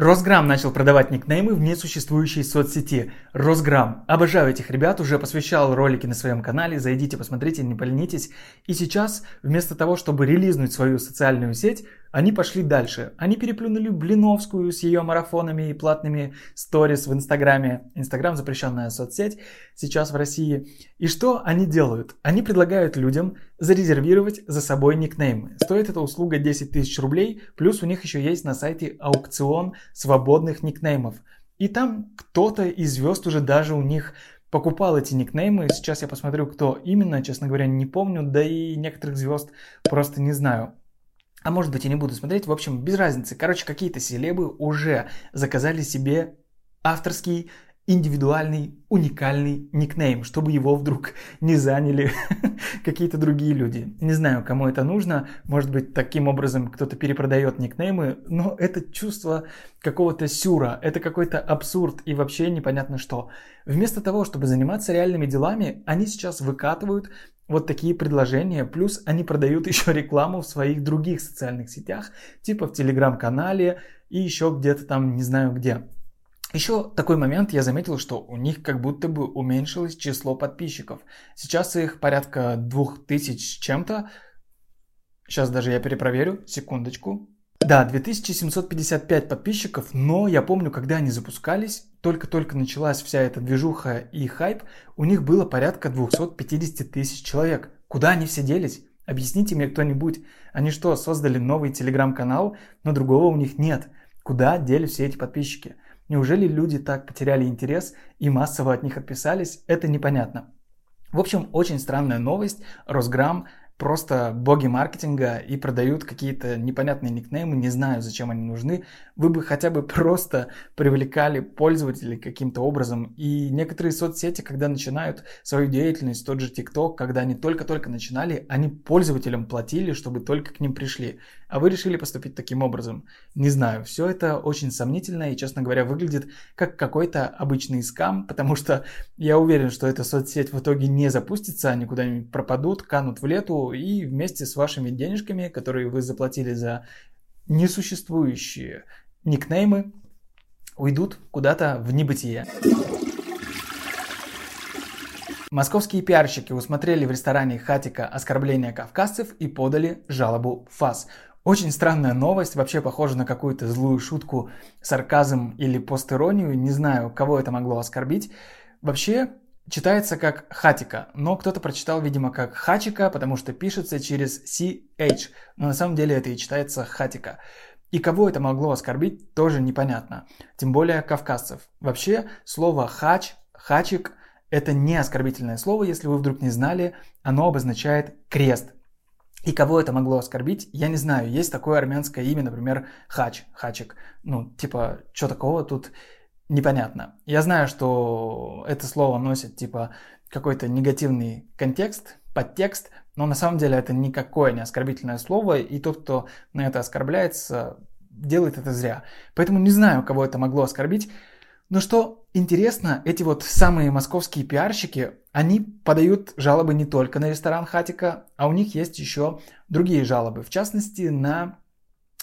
Росграм начал продавать никнеймы в несуществующей соцсети. Росграм. Обожаю этих ребят, уже посвящал ролики на своем канале, зайдите, посмотрите, не поленитесь. И сейчас, вместо того, чтобы релизнуть свою социальную сеть, они пошли дальше. Они переплюнули Блиновскую с ее марафонами и платными сторис в Инстаграме. Инстаграм запрещенная соцсеть сейчас в России. И что они делают? Они предлагают людям зарезервировать за собой никнеймы. Стоит эта услуга 10 тысяч рублей, плюс у них еще есть на сайте аукцион свободных никнеймов. И там кто-то из звезд уже даже у них покупал эти никнеймы. Сейчас я посмотрю, кто именно, честно говоря, не помню, да и некоторых звезд просто не знаю. А может быть, я не буду смотреть. В общем, без разницы. Короче, какие-то селебы уже заказали себе авторский индивидуальный, уникальный никнейм, чтобы его вдруг не заняли какие-то другие люди. Не знаю, кому это нужно. Может быть, таким образом кто-то перепродает никнеймы, но это чувство какого-то сюра, это какой-то абсурд и вообще непонятно что. Вместо того, чтобы заниматься реальными делами, они сейчас выкатывают вот такие предложения, плюс они продают еще рекламу в своих других социальных сетях, типа в телеграм-канале и еще где-то там, не знаю где. Еще такой момент я заметил, что у них как будто бы уменьшилось число подписчиков. Сейчас их порядка двух тысяч чем-то. Сейчас даже я перепроверю, секундочку. Да, 2755 подписчиков, но я помню, когда они запускались, только-только началась вся эта движуха и хайп, у них было порядка 250 тысяч человек. Куда они все делись? Объясните мне кто-нибудь. Они что, создали новый телеграм-канал, но другого у них нет? Куда делись все эти подписчики? Неужели люди так потеряли интерес и массово от них отписались? Это непонятно. В общем, очень странная новость. Росграм просто боги маркетинга и продают какие-то непонятные никнеймы, не знаю, зачем они нужны. Вы бы хотя бы просто привлекали пользователей каким-то образом. И некоторые соцсети, когда начинают свою деятельность, тот же TikTok, когда они только-только начинали, они пользователям платили, чтобы только к ним пришли. А вы решили поступить таким образом. Не знаю, все это очень сомнительно и, честно говоря, выглядит как какой-то обычный скам, потому что я уверен, что эта соцсеть в итоге не запустится, они куда-нибудь пропадут, канут в лету, и вместе с вашими денежками, которые вы заплатили за несуществующие никнеймы, уйдут куда-то в небытие. Московские пиарщики усмотрели в ресторане Хатика оскорбления кавказцев и подали жалобу в ФАС. Очень странная новость, вообще похожа на какую-то злую шутку, сарказм или постиронию, не знаю, кого это могло оскорбить. Вообще, читается как хатика, но кто-то прочитал, видимо, как хачика, потому что пишется через CH, но на самом деле это и читается хатика. И кого это могло оскорбить, тоже непонятно. Тем более кавказцев. Вообще, слово хач, хачик – это не оскорбительное слово, если вы вдруг не знали. Оно обозначает крест. И кого это могло оскорбить, я не знаю. Есть такое армянское имя, например, хач, хачик. Ну, типа, что такого тут непонятно. Я знаю, что это слово носит типа какой-то негативный контекст, подтекст, но на самом деле это никакое не оскорбительное слово, и тот, кто на это оскорбляется, делает это зря. Поэтому не знаю, кого это могло оскорбить. Но что интересно, эти вот самые московские пиарщики, они подают жалобы не только на ресторан Хатика, а у них есть еще другие жалобы. В частности, на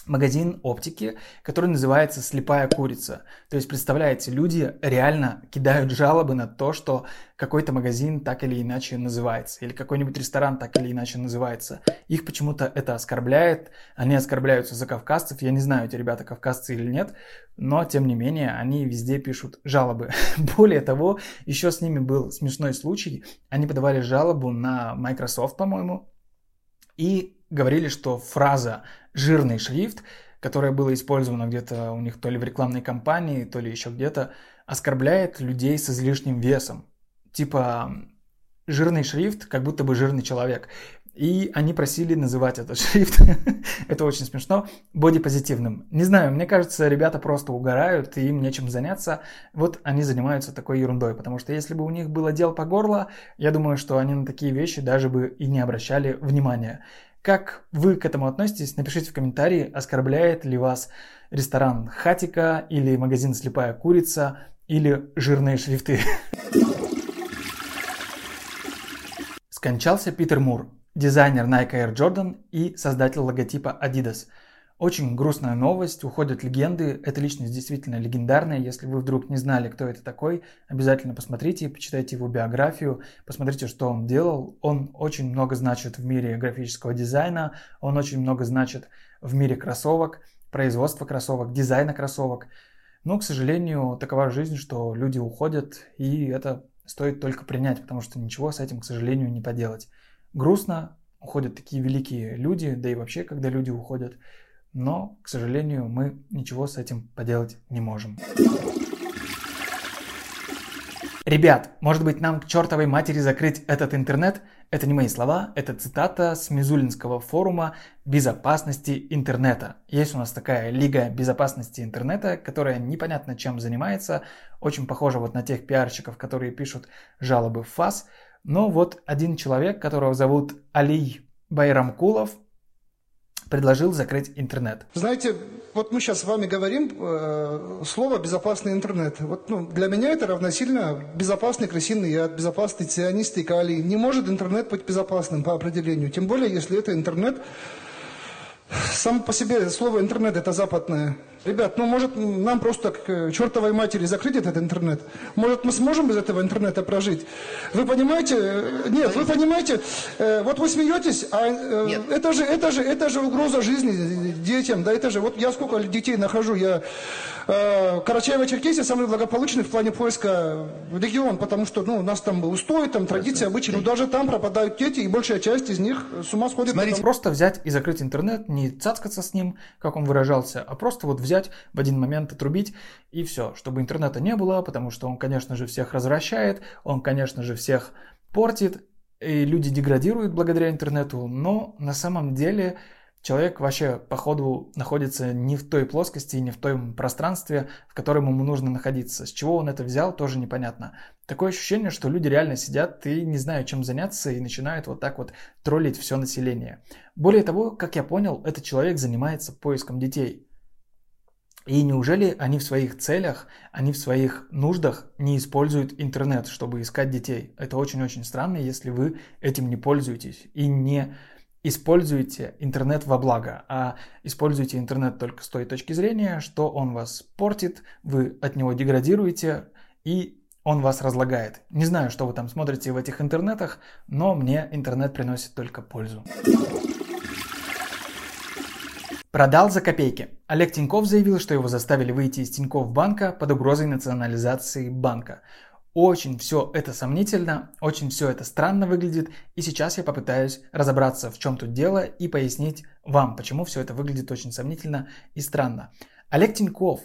магазин оптики, который называется «Слепая курица». То есть, представляете, люди реально кидают жалобы на то, что какой-то магазин так или иначе называется, или какой-нибудь ресторан так или иначе называется. Их почему-то это оскорбляет, они оскорбляются за кавказцев, я не знаю, эти ребята кавказцы или нет, но тем не менее они везде пишут жалобы. Более того, еще с ними был смешной случай, они подавали жалобу на Microsoft, по-моему, и говорили, что фраза «жирный шрифт», которая была использована где-то у них то ли в рекламной кампании, то ли еще где-то, оскорбляет людей с излишним весом. Типа жирный шрифт, как будто бы жирный человек. И они просили называть этот шрифт, это очень смешно, бодипозитивным. Не знаю, мне кажется, ребята просто угорают, и им нечем заняться. Вот они занимаются такой ерундой, потому что если бы у них было дело по горло, я думаю, что они на такие вещи даже бы и не обращали внимания. Как вы к этому относитесь? Напишите в комментарии, оскорбляет ли вас ресторан Хатика или магазин Слепая Курица или жирные шрифты. Скончался Питер Мур, дизайнер Nike Air Jordan и создатель логотипа Adidas. Очень грустная новость, уходят легенды. Эта личность действительно легендарная. Если вы вдруг не знали, кто это такой, обязательно посмотрите, почитайте его биографию, посмотрите, что он делал. Он очень много значит в мире графического дизайна, он очень много значит в мире кроссовок, производства кроссовок, дизайна кроссовок. Но, к сожалению, такова жизнь, что люди уходят, и это стоит только принять, потому что ничего с этим, к сожалению, не поделать. Грустно, уходят такие великие люди, да и вообще, когда люди уходят – но, к сожалению, мы ничего с этим поделать не можем. Ребят, может быть нам к чертовой матери закрыть этот интернет? Это не мои слова, это цитата с Мизулинского форума безопасности интернета. Есть у нас такая лига безопасности интернета, которая непонятно чем занимается, очень похожа вот на тех пиарщиков, которые пишут жалобы в ФАС. Но вот один человек, которого зовут Алий Байрамкулов, предложил закрыть интернет. Знаете, вот мы сейчас с вами говорим э, слово «безопасный интернет». Вот, ну, для меня это равносильно безопасный крысиный яд, безопасный цианистый калий. Не может интернет быть безопасным по определению. Тем более, если это интернет Само по себе слово интернет это западное. Ребят, ну может нам просто к чертовой матери закрыть этот интернет? Может мы сможем без этого интернета прожить? Вы понимаете? Э, нет, вы понимаете? Э, вот вы смеетесь, а э, это же, это же, это же угроза жизни детям, да, это же, вот я сколько детей нахожу, я Карачаево-Черкесия самый благополучный в плане поиска регион, потому что, ну, у нас там устой, там традиции, обычаи, но даже там пропадают дети, и большая часть из них с ума сходит. Смотрите, просто взять и закрыть интернет, не цацкаться с ним, как он выражался, а просто вот взять в один момент отрубить и все, чтобы интернета не было, потому что он, конечно же, всех развращает, он, конечно же, всех портит, и люди деградируют благодаря интернету, но на самом деле человек вообще, походу, находится не в той плоскости, не в том пространстве, в котором ему нужно находиться. С чего он это взял, тоже непонятно. Такое ощущение, что люди реально сидят и не знают, чем заняться, и начинают вот так вот троллить все население. Более того, как я понял, этот человек занимается поиском детей. И неужели они в своих целях, они в своих нуждах не используют интернет, чтобы искать детей? Это очень-очень странно, если вы этим не пользуетесь и не используйте интернет во благо, а используйте интернет только с той точки зрения, что он вас портит, вы от него деградируете и он вас разлагает. Не знаю, что вы там смотрите в этих интернетах, но мне интернет приносит только пользу. Продал за копейки. Олег Тиньков заявил, что его заставили выйти из Тиньков банка под угрозой национализации банка. Очень все это сомнительно, очень все это странно выглядит, и сейчас я попытаюсь разобраться, в чем тут дело, и пояснить вам, почему все это выглядит очень сомнительно и странно. Олег Тиньков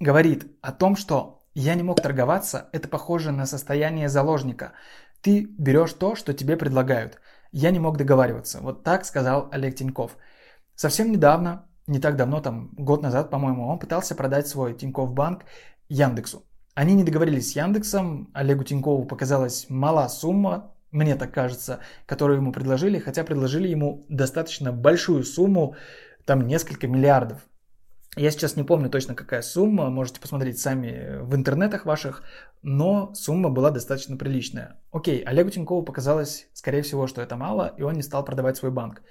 говорит о том, что я не мог торговаться, это похоже на состояние заложника. Ты берешь то, что тебе предлагают. Я не мог договариваться. Вот так сказал Олег Тиньков. Совсем недавно, не так давно, там год назад, по-моему, он пытался продать свой Тиньков банк Яндексу. Они не договорились с Яндексом, Олегу Тинькову показалась мала сумма, мне так кажется, которую ему предложили, хотя предложили ему достаточно большую сумму, там несколько миллиардов. Я сейчас не помню точно какая сумма, можете посмотреть сами в интернетах ваших, но сумма была достаточно приличная. Окей, Олегу Тинькову показалось, скорее всего, что это мало, и он не стал продавать свой банк.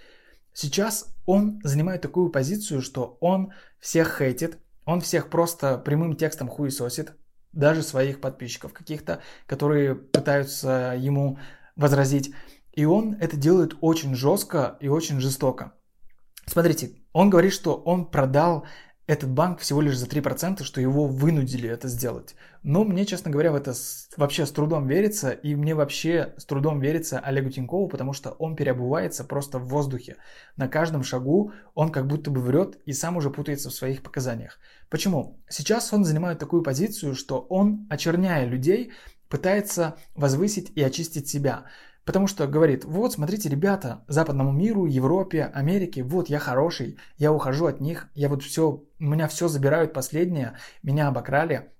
Сейчас он занимает такую позицию, что он всех хейтит, он всех просто прямым текстом хуесосит, даже своих подписчиков каких-то, которые пытаются ему возразить. И он это делает очень жестко и очень жестоко. Смотрите, он говорит, что он продал этот банк всего лишь за 3%, что его вынудили это сделать. Но мне, честно говоря, в это вообще с трудом верится, и мне вообще с трудом верится Олегу Тинькову, потому что он переобувается просто в воздухе. На каждом шагу он как будто бы врет и сам уже путается в своих показаниях. Почему? Сейчас он занимает такую позицию, что он, очерняя людей, пытается возвысить и очистить себя. Потому что говорит, вот, смотрите, ребята, западному миру, Европе, Америке, вот я хороший, я ухожу от них, я вот все, меня все забирают последнее, меня обокрали,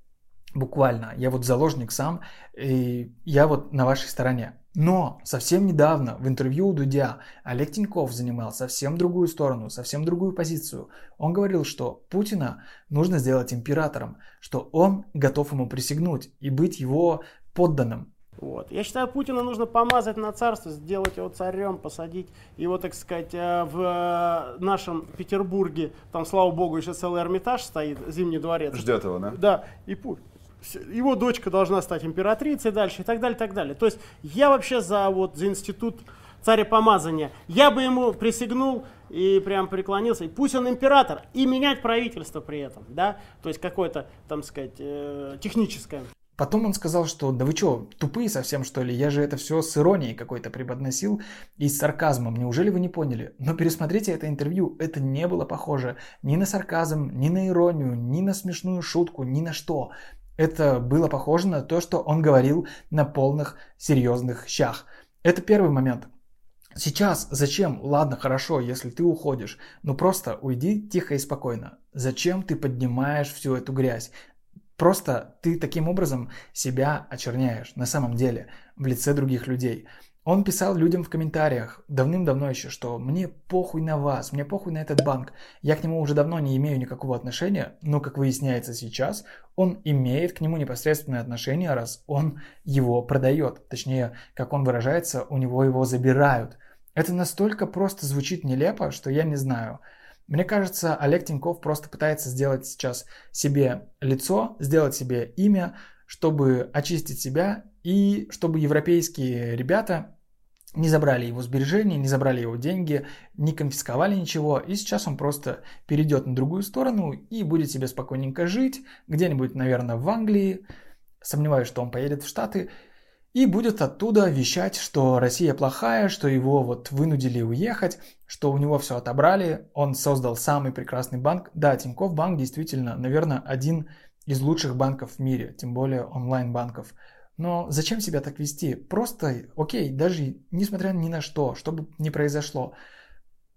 буквально, я вот заложник сам, и я вот на вашей стороне. Но совсем недавно в интервью у Дудя Олег Тиньков занимал совсем другую сторону, совсем другую позицию. Он говорил, что Путина нужно сделать императором, что он готов ему присягнуть и быть его подданным. Вот. Я считаю, Путина нужно помазать на царство, сделать его царем, посадить его, так сказать, э, в э, нашем Петербурге. Там, слава богу, еще целый Эрмитаж стоит, Зимний дворец. Ждет его, да? Да. И пу- его дочка должна стать императрицей дальше и так далее, и так далее. То есть я вообще за, вот, за институт царепомазания. Я бы ему присягнул и прям преклонился. И пусть он император, и менять правительство при этом, да, то есть какое-то, там сказать, э, техническое. Потом он сказал, что да вы что, тупые совсем что ли? Я же это все с иронией какой-то преподносил и с сарказмом. Неужели вы не поняли? Но пересмотрите это интервью, это не было похоже ни на сарказм, ни на иронию, ни на смешную шутку, ни на что. Это было похоже на то, что он говорил на полных серьезных щах. Это первый момент. Сейчас зачем? Ладно, хорошо, если ты уходишь, но просто уйди тихо и спокойно. Зачем ты поднимаешь всю эту грязь? Просто ты таким образом себя очерняешь на самом деле в лице других людей. Он писал людям в комментариях давным-давно еще, что мне похуй на вас, мне похуй на этот банк. Я к нему уже давно не имею никакого отношения, но, как выясняется сейчас, он имеет к нему непосредственное отношение, раз он его продает. Точнее, как он выражается, у него его забирают. Это настолько просто звучит нелепо, что я не знаю. Мне кажется, Олег Тиньков просто пытается сделать сейчас себе лицо, сделать себе имя, чтобы очистить себя и чтобы европейские ребята не забрали его сбережения, не забрали его деньги, не конфисковали ничего, и сейчас он просто перейдет на другую сторону и будет себе спокойненько жить, где-нибудь, наверное, в Англии, сомневаюсь, что он поедет в Штаты, и будет оттуда вещать, что Россия плохая, что его вот вынудили уехать, что у него все отобрали, он создал самый прекрасный банк. Да, Тинькофф банк действительно, наверное, один из лучших банков в мире, тем более онлайн-банков. Но зачем себя так вести? Просто, окей, даже несмотря ни на что, что бы ни произошло,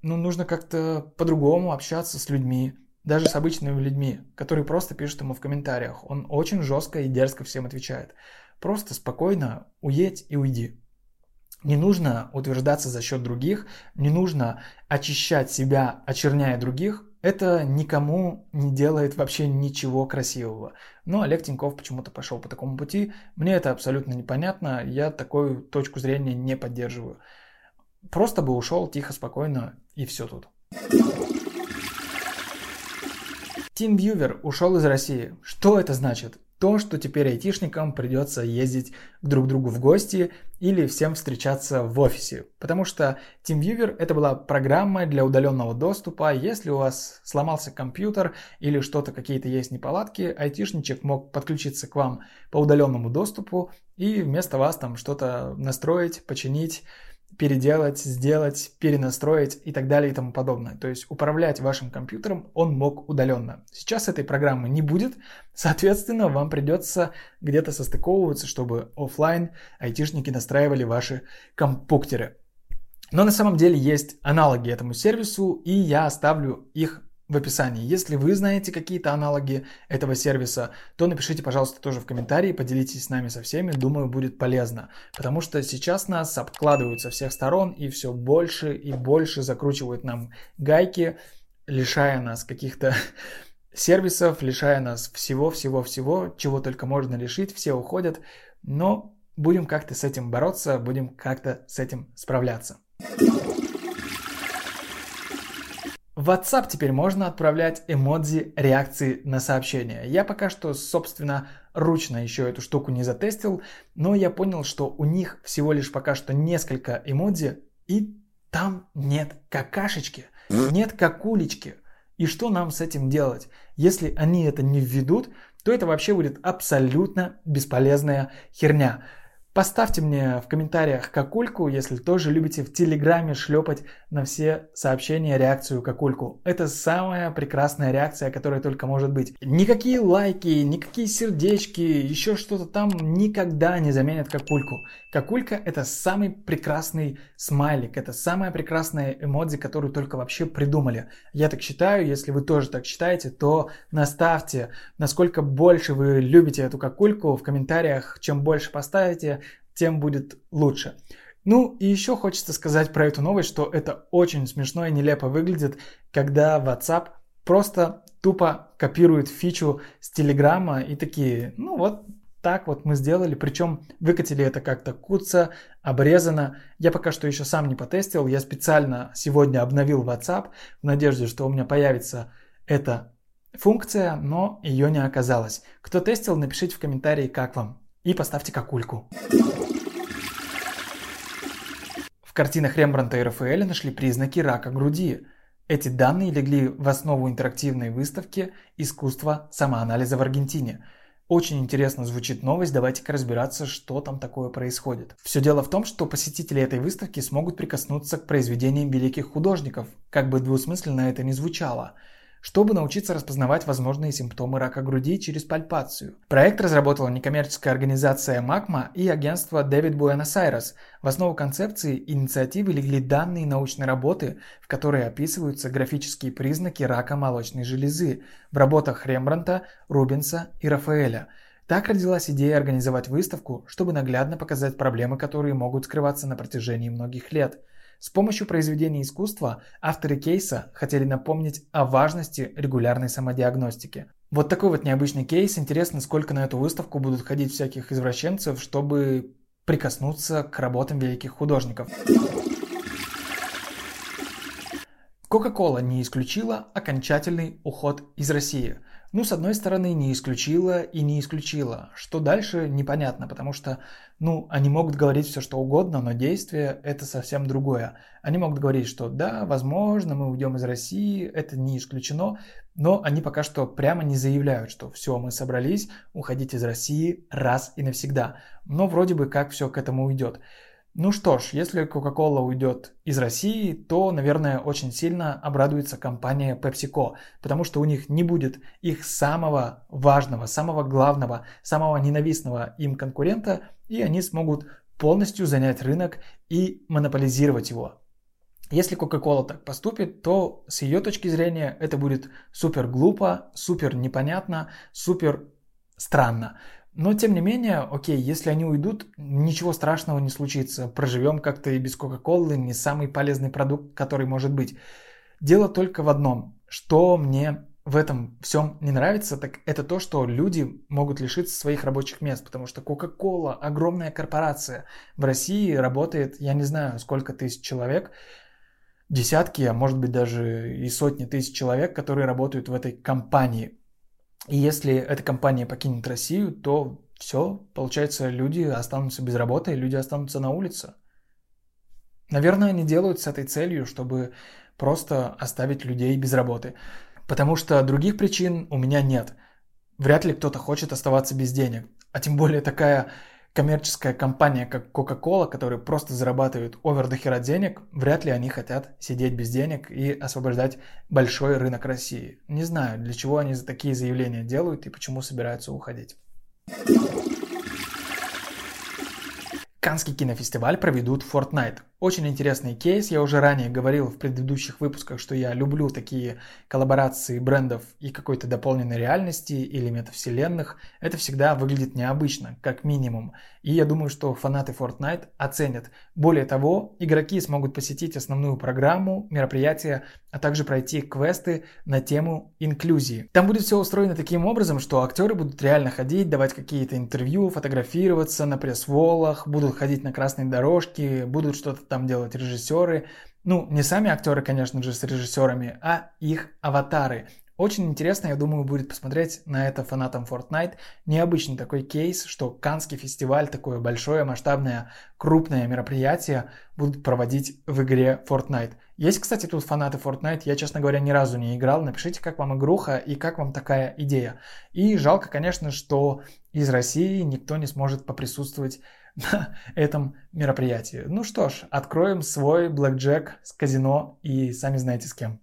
ну, нужно как-то по-другому общаться с людьми, даже с обычными людьми, которые просто пишут ему в комментариях. Он очень жестко и дерзко всем отвечает. Просто спокойно уедь и уйди. Не нужно утверждаться за счет других, не нужно очищать себя, очерняя других, это никому не делает вообще ничего красивого. Но Олег Тиньков почему-то пошел по такому пути. Мне это абсолютно непонятно. Я такую точку зрения не поддерживаю. Просто бы ушел тихо, спокойно и все тут. TeamViewer ушел из России. Что это значит? То, что теперь айтишникам придется ездить друг к другу в гости или всем встречаться в офисе. Потому что TeamViewer это была программа для удаленного доступа. Если у вас сломался компьютер или что-то, какие-то есть неполадки, айтишничек мог подключиться к вам по удаленному доступу и вместо вас там что-то настроить, починить, переделать, сделать, перенастроить и так далее и тому подобное. То есть управлять вашим компьютером он мог удаленно. Сейчас этой программы не будет, соответственно, вам придется где-то состыковываться, чтобы офлайн айтишники настраивали ваши компьютеры. Но на самом деле есть аналоги этому сервису, и я оставлю их в описании. Если вы знаете какие-то аналоги этого сервиса, то напишите, пожалуйста, тоже в комментарии, поделитесь с нами со всеми, думаю, будет полезно. Потому что сейчас нас обкладывают со всех сторон и все больше и больше закручивают нам гайки, лишая нас каких-то сервисов, лишая нас всего-всего-всего, чего только можно лишить, все уходят, но будем как-то с этим бороться, будем как-то с этим справляться. В WhatsApp теперь можно отправлять эмодзи реакции на сообщения. Я пока что, собственно, ручно еще эту штуку не затестил, но я понял, что у них всего лишь пока что несколько эмодзи, и там нет какашечки, нет какулечки. И что нам с этим делать? Если они это не введут, то это вообще будет абсолютно бесполезная херня. Поставьте мне в комментариях какульку, если тоже любите в Телеграме шлепать на все сообщения реакцию какульку. Это самая прекрасная реакция, которая только может быть. Никакие лайки, никакие сердечки, еще что-то там никогда не заменят какульку. Какулька это самый прекрасный смайлик, это самая прекрасная эмодзи, которую только вообще придумали. Я так считаю, если вы тоже так считаете, то наставьте, насколько больше вы любите эту какульку в комментариях, чем больше поставите, тем будет лучше. Ну и еще хочется сказать про эту новость, что это очень смешно и нелепо выглядит, когда WhatsApp просто тупо копирует фичу с Телеграма и такие, ну вот, так вот мы сделали, причем выкатили это как-то куца, обрезано. Я пока что еще сам не потестил, я специально сегодня обновил WhatsApp в надежде, что у меня появится эта функция, но ее не оказалось. Кто тестил, напишите в комментарии, как вам. И поставьте какульку. В картинах Рембранта и Рафаэля нашли признаки рака груди. Эти данные легли в основу интерактивной выставки «Искусство самоанализа в Аргентине», очень интересно звучит новость, давайте-ка разбираться, что там такое происходит. Все дело в том, что посетители этой выставки смогут прикоснуться к произведениям великих художников, как бы двусмысленно это ни звучало чтобы научиться распознавать возможные симптомы рака груди через пальпацию. Проект разработала некоммерческая организация Magma и агентство Buenos Aires. В основу концепции инициативы легли данные научной работы, в которой описываются графические признаки рака молочной железы в работах Рембранта, Рубенса и Рафаэля. Так родилась идея организовать выставку, чтобы наглядно показать проблемы, которые могут скрываться на протяжении многих лет – с помощью произведений искусства авторы кейса хотели напомнить о важности регулярной самодиагностики. Вот такой вот необычный кейс. Интересно, сколько на эту выставку будут ходить всяких извращенцев, чтобы прикоснуться к работам великих художников. Coca-Cola не исключила окончательный уход из России – ну, с одной стороны, не исключила и не исключила. Что дальше, непонятно, потому что, ну, они могут говорить все, что угодно, но действие – это совсем другое. Они могут говорить, что да, возможно, мы уйдем из России, это не исключено, но они пока что прямо не заявляют, что все, мы собрались уходить из России раз и навсегда. Но вроде бы как все к этому уйдет. Ну что ж, если Coca-Cola уйдет из России, то, наверное, очень сильно обрадуется компания PepsiCo, потому что у них не будет их самого важного, самого главного, самого ненавистного им конкурента, и они смогут полностью занять рынок и монополизировать его. Если Coca-Cola так поступит, то с ее точки зрения это будет супер глупо, супер непонятно, супер странно. Но, тем не менее, окей, если они уйдут, ничего страшного не случится. Проживем как-то и без Кока-Колы, не самый полезный продукт, который может быть. Дело только в одном. Что мне в этом всем не нравится, так это то, что люди могут лишиться своих рабочих мест, потому что Coca-Cola, огромная корпорация, в России работает, я не знаю, сколько тысяч человек, десятки, а может быть даже и сотни тысяч человек, которые работают в этой компании. И если эта компания покинет Россию, то все, получается, люди останутся без работы, люди останутся на улице. Наверное, они делают с этой целью, чтобы просто оставить людей без работы. Потому что других причин у меня нет. Вряд ли кто-то хочет оставаться без денег. А тем более такая коммерческая компания, как Coca-Cola, которая просто зарабатывает овер до хера денег, вряд ли они хотят сидеть без денег и освобождать большой рынок России. Не знаю, для чего они такие заявления делают и почему собираются уходить. Канский кинофестиваль проведут Fortnite. Очень интересный кейс. Я уже ранее говорил в предыдущих выпусках, что я люблю такие коллаборации брендов и какой-то дополненной реальности или метавселенных. Это всегда выглядит необычно, как минимум. И я думаю, что фанаты Fortnite оценят. Более того, игроки смогут посетить основную программу, мероприятия, а также пройти квесты на тему инклюзии. Там будет все устроено таким образом, что актеры будут реально ходить, давать какие-то интервью, фотографироваться на пресс-волах, будут ходить на красной дорожке, будут что-то там делать режиссеры. Ну, не сами актеры, конечно же, с режиссерами, а их аватары. Очень интересно, я думаю, будет посмотреть на это фанатам Fortnite. Необычный такой кейс, что Канский фестиваль, такое большое, масштабное, крупное мероприятие будут проводить в игре Fortnite. Есть, кстати, тут фанаты Fortnite, я, честно говоря, ни разу не играл. Напишите, как вам игруха и как вам такая идея. И жалко, конечно, что из России никто не сможет поприсутствовать на этом мероприятии. Ну что ж, откроем свой блэкджек с казино и сами знаете с кем.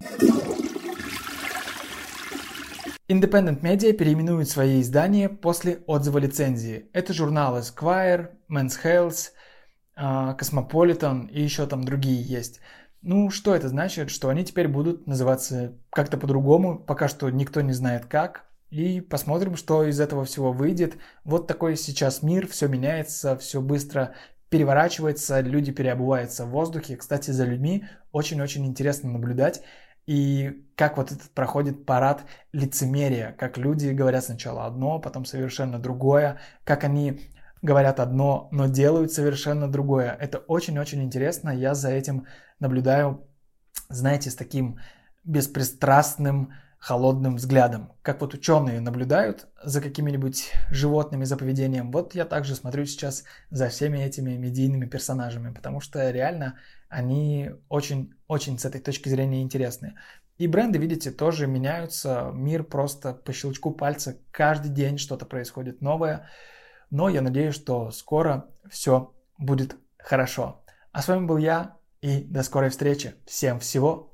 Independent Media переименует свои издания после отзыва лицензии. Это журналы Esquire, Men's Health, а, Cosmopolitan и еще там другие есть. Ну, что это значит? Что они теперь будут называться как-то по-другому, пока что никто не знает как. И посмотрим, что из этого всего выйдет. Вот такой сейчас мир, все меняется, все быстро переворачивается, люди переобуваются в воздухе. Кстати, за людьми очень-очень интересно наблюдать. И как вот этот проходит парад лицемерия, как люди говорят сначала одно, потом совершенно другое, как они говорят одно, но делают совершенно другое. Это очень-очень интересно, я за этим наблюдаю, знаете, с таким беспристрастным, холодным взглядом. Как вот ученые наблюдают за какими-нибудь животными, за поведением, вот я также смотрю сейчас за всеми этими медийными персонажами, потому что реально они очень-очень с этой точки зрения интересны. И бренды, видите, тоже меняются, мир просто по щелчку пальца, каждый день что-то происходит новое, но я надеюсь, что скоро все будет хорошо. А с вами был я, и до скорой встречи. Всем всего